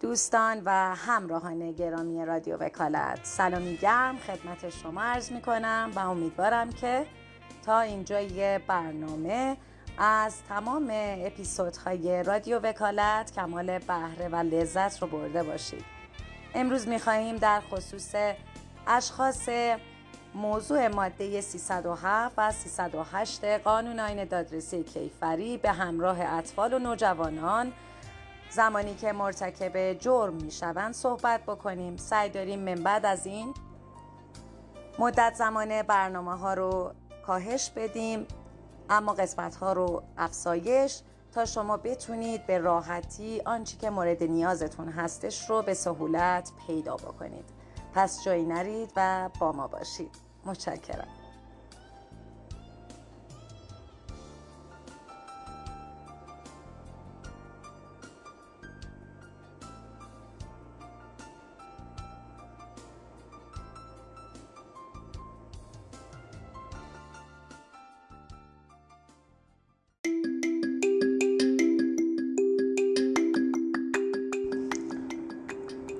دوستان و همراهان گرامی رادیو وکالت. سلامی گرم خدمت شما عرض می کنم و امیدوارم که تا اینجای برنامه از تمام اپیزودهای رادیو وکالت کمال بهره و لذت رو برده باشید. امروز می خواهیم در خصوص اشخاص موضوع ماده 307 و 308 قانون آین دادرسی کیفری به همراه اطفال و نوجوانان زمانی که مرتکب جرم می شوند صحبت بکنیم. سعی داریم من بعد از این مدت زمان برنامه ها رو کاهش بدیم اما قسمت ها رو افزایش تا شما بتونید به راحتی آنچه که مورد نیازتون هستش رو به سهولت پیدا بکنید. پس جایی نرید و با ما باشید. متشکرم.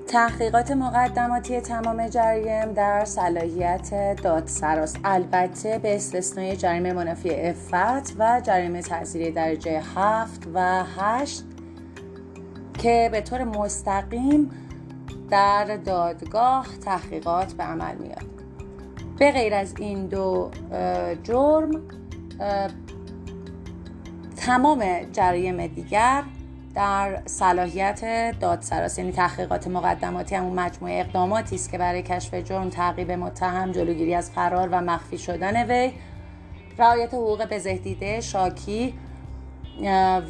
تحقیقات مقدماتی تمام جرایم در صلاحیت دادسراست البته به استثنای جریمه منافی افت و جریمه تاثیری درجه 7 و 8 که به طور مستقیم در دادگاه تحقیقات به عمل میاد. به غیر از این دو جرم تمام جرایم دیگر در صلاحیت دادسراست یعنی تحقیقات مقدماتی همون مجموعه اقداماتی است که برای کشف جرم تعقیب متهم جلوگیری از فرار و مخفی شدن وی. رعایت حقوق بزهدیده شاکی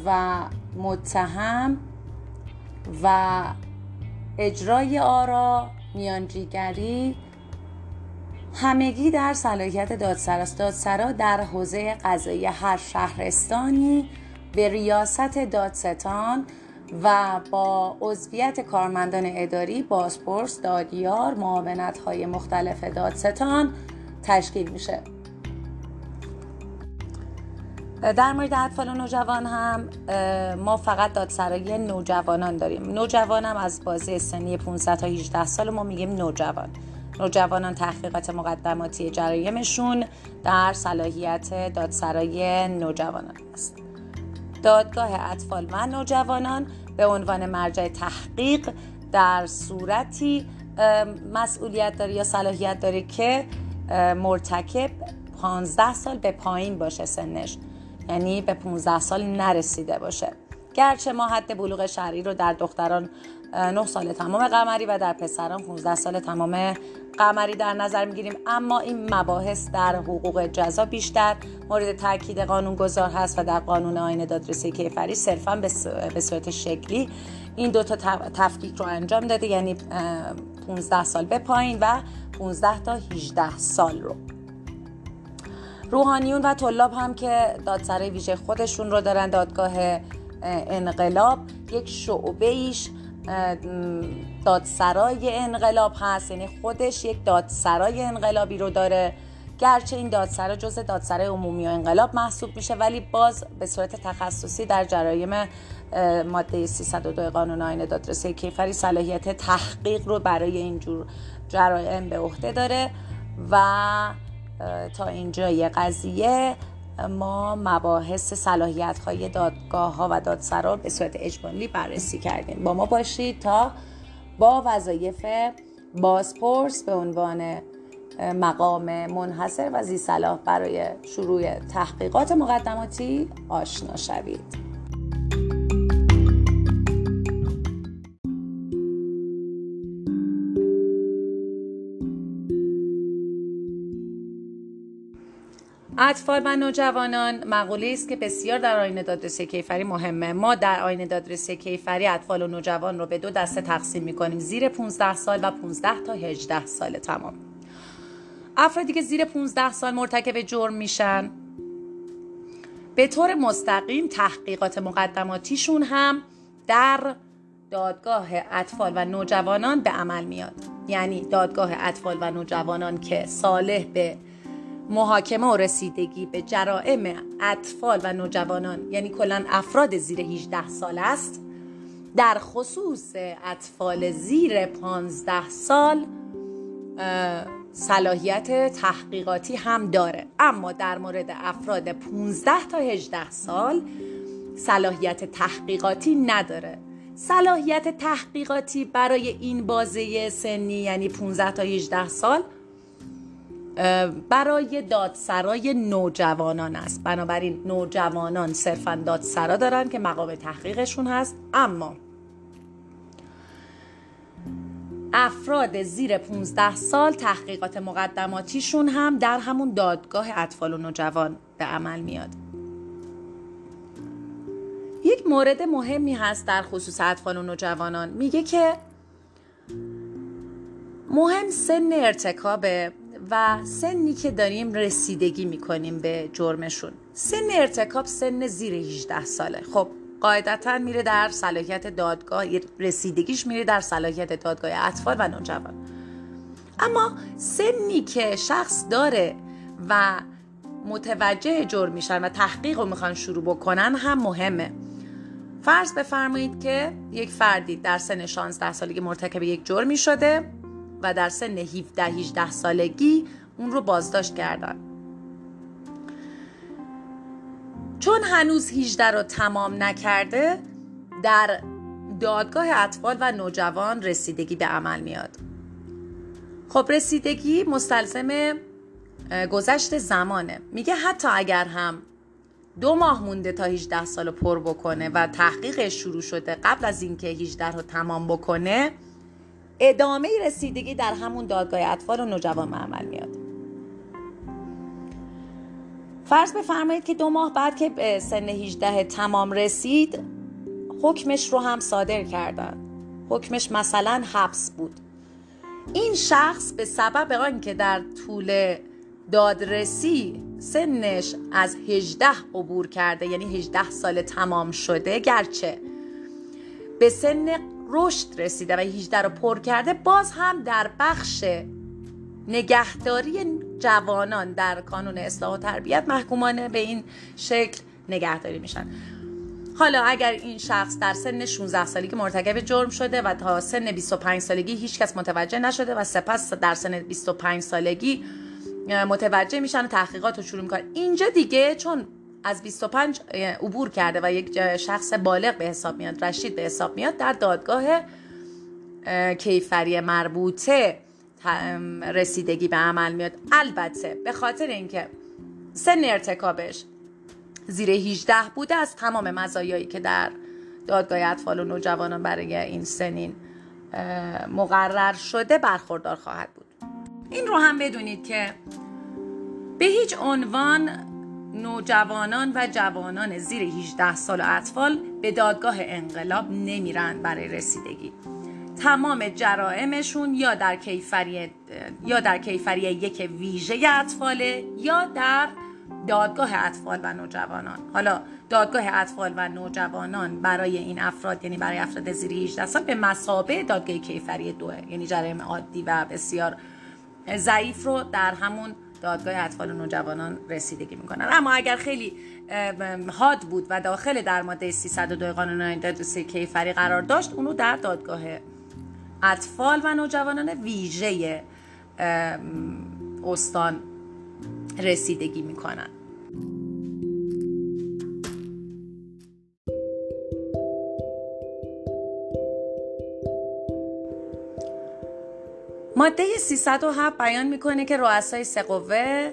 و متهم و اجرای آرا میانجیگری. همگی در صلاحیت دادسراست دادسرا در حوزه قضایی هر شهرستانی. به ریاست دادستان و با عضویت کارمندان اداری بازپرس دادیار معاونت های مختلف دادستان تشکیل میشه. در مورد اطفال و نوجوان هم ما فقط دادسرایی نوجوانان داریم. نوجوان هم از بازه سنی 15 تا 18 سال ما میگیم نوجوان. نوجوانان تحقیقات مقدماتی جرایمشون در صلاحیت دادسرای نوجوانان است. دادگاه اطفال و نوجوانان به عنوان مرجع تحقیق در صورتی مسئولیت داره یا صلاحیت داره که مرتکب 15 سال به پایین باشه سنش. یعنی به 15 سال نرسیده باشه. گرچه ما حد بلوغ شرعی رو در دختران 9 سال تمام قمری و در پسران 15 سال تمام قمری در نظر می‌گیریم. اما این مباحث در حقوق جزا بیشتر مورد تاکید قانون گذار هست و در قانون آین دادرسی کیفری صرفا به صورت شکلی این دو تا تفکیک رو انجام داده. یعنی 15 سال به پایین و 15 تا 18 سال رو. روحانیون و طلاب هم که دادسرای ویژه خودشون رو دارن دادگاه انقلاب یک شعبه ایش دادسرای انقلاب هست. یعنی خودش یک دادسرای انقلابی رو داره. گرچه این دادسرا جز دادسرای عمومی و انقلاب محسوب میشه ولی باز به صورت تخصصی در جرایم ماده 302 قانون آین دادرسی کیفری صلاحیت تحقیق رو برای اینجور جرایم به عهده داره و تا اینجای قضیه. ما مباحث صلاحیت های دادگاه ها و دادسرا به صورت اجمالی بررسی کردیم. با ما باشید تا با وظایف بازپرس به عنوان مقام منحصر و زی صلاح برای شروع تحقیقات مقدماتی آشنا شوید. اطفال و نوجوانان مقوله است که بسیار در آین دادرسی کیفری مهمه. ما در آین دادرسی کیفری اطفال و نوجوان رو به دو دسته تقسیم می‌کنیم. زیر 15 سال و 15 تا 18 سال تمام. افرادی که زیر 15 سال مرتکب جرم میشن به طور مستقیم تحقیقات مقدماتیشون هم در دادگاه اطفال و نوجوانان به عمل میاد. یعنی دادگاه اطفال و نوجوانان که صالح به محاکمه و رسیدگی به جرائم اطفال و نوجوانان یعنی کلا افراد زیر 18 سال است در خصوص اطفال زیر 15 سال صلاحیت تحقیقاتی هم داره. اما در مورد افراد 15 تا 18 سال صلاحیت تحقیقاتی نداره. صلاحیت تحقیقاتی برای این بازه سنی یعنی 15 تا 18 سال برای دادسرای نوجوانان است. بنابراین نوجوانان صرفا دادسرا دارن که مقام تحقیقشون هست. اما افراد زیر 15 سال تحقیقات مقدماتیشون هم در همون دادگاه اطفال و نوجوان به عمل میاد. یک مورد مهمی هست در خصوص اطفال و نوجوانان. میگه که مهم سن ارتکابه و سنی که داریم رسیدگی می‌کنیم به جرمشون. سن ارتکاب سن زیر 18 ساله. خب قاعدتا میره در صلاحیت دادگاه رسیدگیش میره در صلاحیت دادگاه اطفال و نوجوان. اما سنی که شخص داره و متوجه جرم میشن و تحقیق رو می‌خوان شروع بکنن هم مهمه. فرض بفرمایید که یک فردی در سن 16 سالگی مرتکب یک جرمی شده. و در سن 17 18 سالگی اون رو بازداشت کردن. چون هنوز 18 رو تمام نکرده در دادگاه اطفال و نوجوان رسیدگی به عمل میاد. خب رسیدگی مستلزم گذشت زمانه. میگه حتی اگر هم دو ماه مونده تا 18 سال پر بکنه و تحقیق شروع شده قبل از اینکه 18 رو تمام بکنه ادامه رسیدگی در همون دادگاه اطفال و نوجوان عمل میاد. فرض بفرمایید که دو ماه بعد که به سن 18 تمام رسید حکمش رو هم صادر کردن. حکمش مثلا حبس بود. این شخص به سبب آنکه در طول دادرسی سنش از 18 عبور کرده یعنی 18 سال تمام شده گرچه به سن رشد رسیده و 18 رو پر کرده باز هم در بخش نگهداری جوانان در کانون اصلاح و تربیت محکومانه به این شکل نگهداری میشن. حالا اگر این شخص در سن 16 سالگی مرتکب جرم شده و تا سن 25 سالگی هیچ کس متوجه نشده و سپس در سن 25 سالگی متوجه میشن و تحقیقات رو شروع می‌کنن. اینجا دیگه چون از 25 عبور کرده و یک شخص بالغ به حساب میاد رشید به حساب میاد در دادگاه کیفری مربوطه رسیدگی به عمل میاد. البته به خاطر اینکه سن ارتکابش زیر 18 بوده از تمام مزایایی که در دادگاه اطفال و نوجوانان برای این سنین مقرر شده برخوردار خواهد بود. این رو هم بدونید که به هیچ عنوان نوجوانان و جوانان زیر 18 سال و اطفال به دادگاه انقلاب نمیرن برای رسیدگی. تمام جرائمشون یا در کیفری یا در کیفری یک ویژه اطفاله یا در دادگاه اطفال و نوجوانان. حالا دادگاه اطفال و نوجوانان برای این افراد یعنی برای افراد زیر 18 سال به مسابه دادگاه کیفری دوه یعنی جرایم عادی و بسیار ضعیف رو در همون دادگاه اطفال و نوجوانان رسیدگی می‌کنن. اما اگر خیلی حاد بود و داخل در ماده 302 قانون آینده کیفری قرار داشت اونو در دادگاه اطفال و نوجوانان ویژه استان رسیدگی می‌کنن. ماده 307 بیان می‌کنه که رؤسای سقوه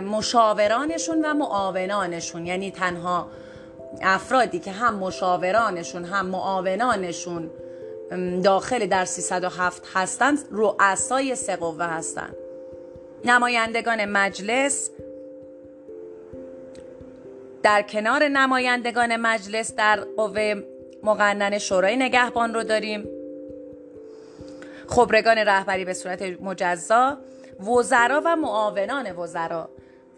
مشاورانشون و معاونانشون یعنی تنها افرادی که هم مشاورانشون هم معاونانشون داخل در 307 هستند رؤسای سقوه هستند نمایندگان مجلس در کنار نمایندگان مجلس در قوه مقنن شورای نگهبان رو داریم. خبرگان رهبری به صورت مجزا وزرا و معاونان وزرا.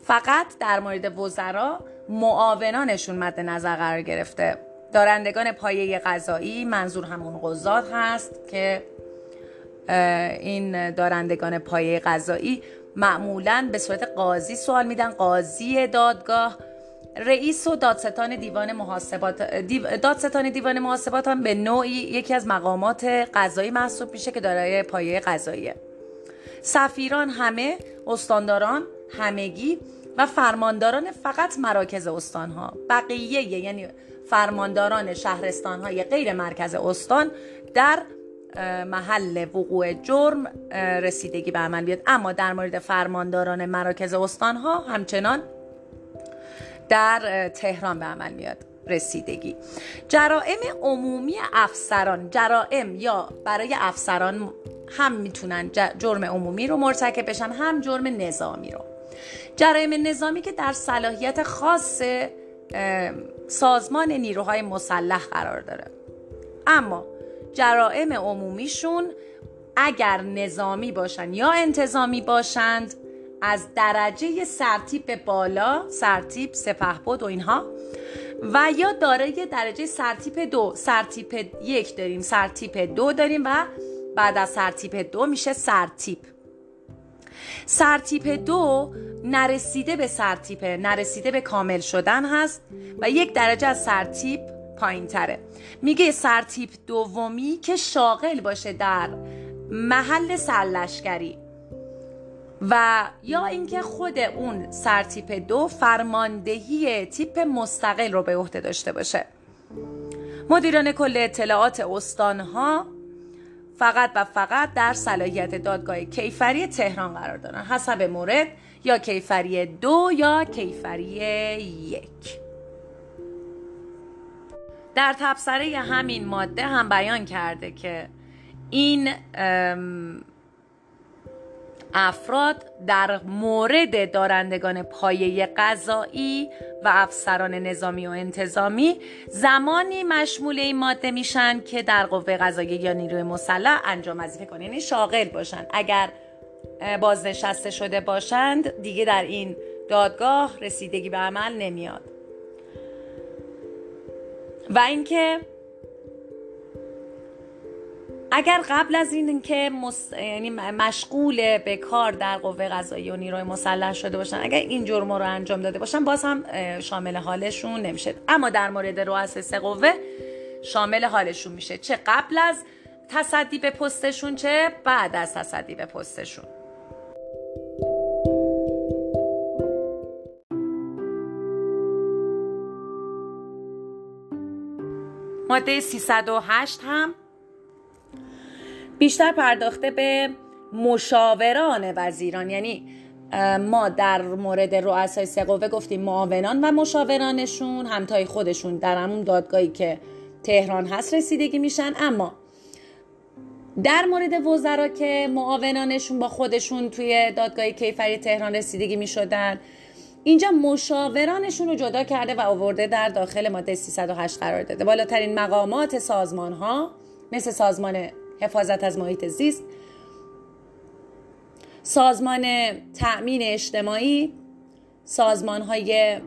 فقط در مورد وزرا معاونانشون مد نظر قرار گرفته. دارندگان پایه قضایی منظور همون قضات هست که این دارندگان پایه قضایی معمولا به صورت قاضی سوال میدن. قاضی دادگاه رئیس و دادستان دیوان محاسبات دادستان دیوان محاسبات هم به نوعی یکی از مقامات قضایی محسوب میشه که دارای پایه قضاییه. سفیران همه استانداران همگی و فرمانداران فقط مراکز استانها. بقیه یعنی فرمانداران شهرستان های غیر مرکز استان در محل وقوع جرم رسیدگی به عمل بیاد. اما در مورد فرمانداران مراکز استان ها همچنان در تهران به عمل میاد رسیدگی. جرائم عمومی افسران جرائم یا برای افسران هم می‌تونن جرم عمومی رو مرتکب بشن هم جرم نظامی رو. جرایم نظامی که در صلاحیت خاص سازمان نیروهای مسلح قرار داره. اما جرائم عمومیشون اگر نظامی باشن یا انتظامی باشند از درجه سرتیپ بالا سرتیپ سپهبد و اینها و یا دارای درجه سرتیپ دو سرتیپ یک داریم سرتیپ دو داریم و بعد از سرتیپ دو میشه سرتیپ. سرتیپ دو نرسیده به سرتیپ نرسیده به کامل شدن هست و یک درجه از سرتیپ پایین تره میگه سرتیپ دومی که شاغل باشه در محل سرلشکری. و یا اینکه خود اون سرتیپ دو فرماندهی تیپ مستقل رو به عهده داشته باشه. مدیران کل اطلاعات استانها فقط و فقط در صلاحیت دادگاه کیفری تهران قرار دارن. حسب مورد یا کیفری دو یا کیفری یک. در تبصره همین ماده هم بیان کرده که این افراد در مورد دارندگان پایه قضایی و افسران نظامی و انتظامی زمانی مشمول این ماده میشن که در قوه قضایی یا نیروی مسلح انجام وظیفه کنن. یعنی شاغل باشن. اگر بازنشسته شده باشند دیگه در این دادگاه رسیدگی به عمل نمیاد. و اینکه اگر قبل از این که مس... یعنی مشغول به کار در قوه قضایی و نیروی مسلح شده باشن اگر این جرم رو انجام داده باشن باز هم شامل حالشون نمیشه. اما در مورد رؤسای قوه شامل حالشون میشه. چه قبل از تصدی به پستشون چه بعد از تصدی به پستشون. ماده 308 هم بیشتر پرداخته به مشاوران وزیران. یعنی ما در مورد رؤسای سقوه گفتیم معاونان و مشاورانشون همتای خودشون در همون دادگاهی که تهران هست رسیدگی میشن. اما در مورد وزرا که معاونانشون با خودشون توی دادگاه کیفری تهران رسیدگی می‌شدن اینجا مشاورانشون رو جدا کرده و آورده در داخل ماده 308 قرار داده. بالاترین مقامات سازمان ها مثل سازمان حفاظت از محیط زیست. سازمان تأمین اجتماعی سازمان های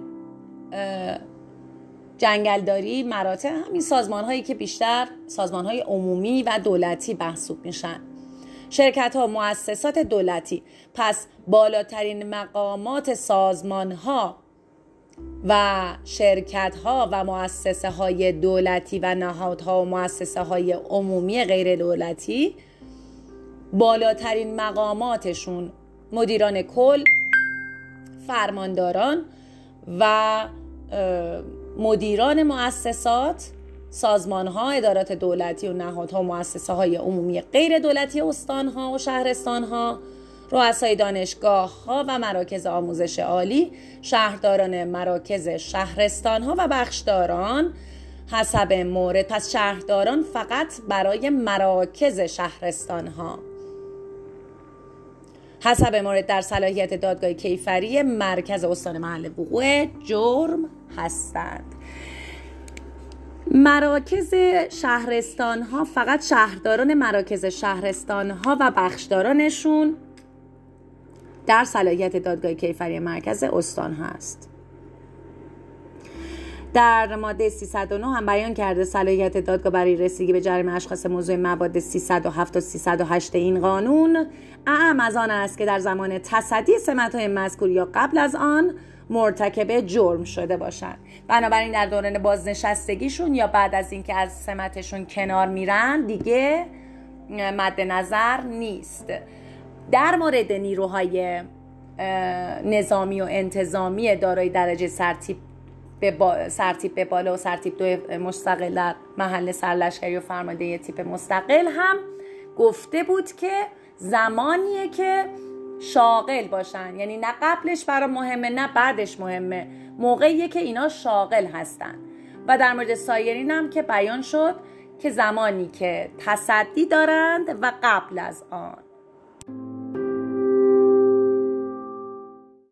جنگلداری مراتع همین سازمان هایی که بیشتر سازمان های عمومی و دولتی محسوب میشن. شرکت ها مؤسسات دولتی. پس بالاترین مقامات سازمان ها و شرکت ها و مؤسسه های دولتی و نهادها و مؤسسه های عمومی غیر دولتی بالاترین مقاماتشون مدیران کل فرمانداران و مدیران مؤسسات سازمان ها ادارات دولتی و نهادها و مؤسسه های عمومی غیر دولتی استان ها و شهرستان ها رؤسای دانشگاه ها و مراکز آموزش عالی شهرداران مراکز شهرستان ها و بخشداران حسب مورد. پس شهرداران فقط برای مراکز شهرستان ها حسب مورد در صلاحیت دادگاه کیفری مرکز استان محل وقوع جرم هستند. مراکز شهرستان ها فقط شهرداران مراکز شهرستان ها و بخشدارانشون در صلاحیت دادگاه کیفری مرکز استان هست. در ماده 309 هم بیان کرده صلاحیت دادگاه برای رسیدگی به جرم اشخاص موضوع مواد 307 و 308 این قانون اعم از آن است که در زمان تصدی سمت های مذکور یا قبل از آن مرتکب جرم شده باشن بنابراین در دوران بازنشستگیشون یا بعد از اینکه از سمتشون کنار میرن دیگه مد نظر نیست. در مورد نیروهای نظامی و انتظامی دارای درجه سرتیپ به با... سرتیپ به بالا و سرتیپ دو مستقل در محل سرلشکری و فرمانده تیپ مستقل هم گفته بود که زمانیه که شاغل باشن. یعنی نه قبلش برای مهمه نه بعدش مهمه. موقعیه که اینا شاغل هستن. و در مورد سایرین هم که بیان شد که زمانی که تصدی دارند و قبل از آن.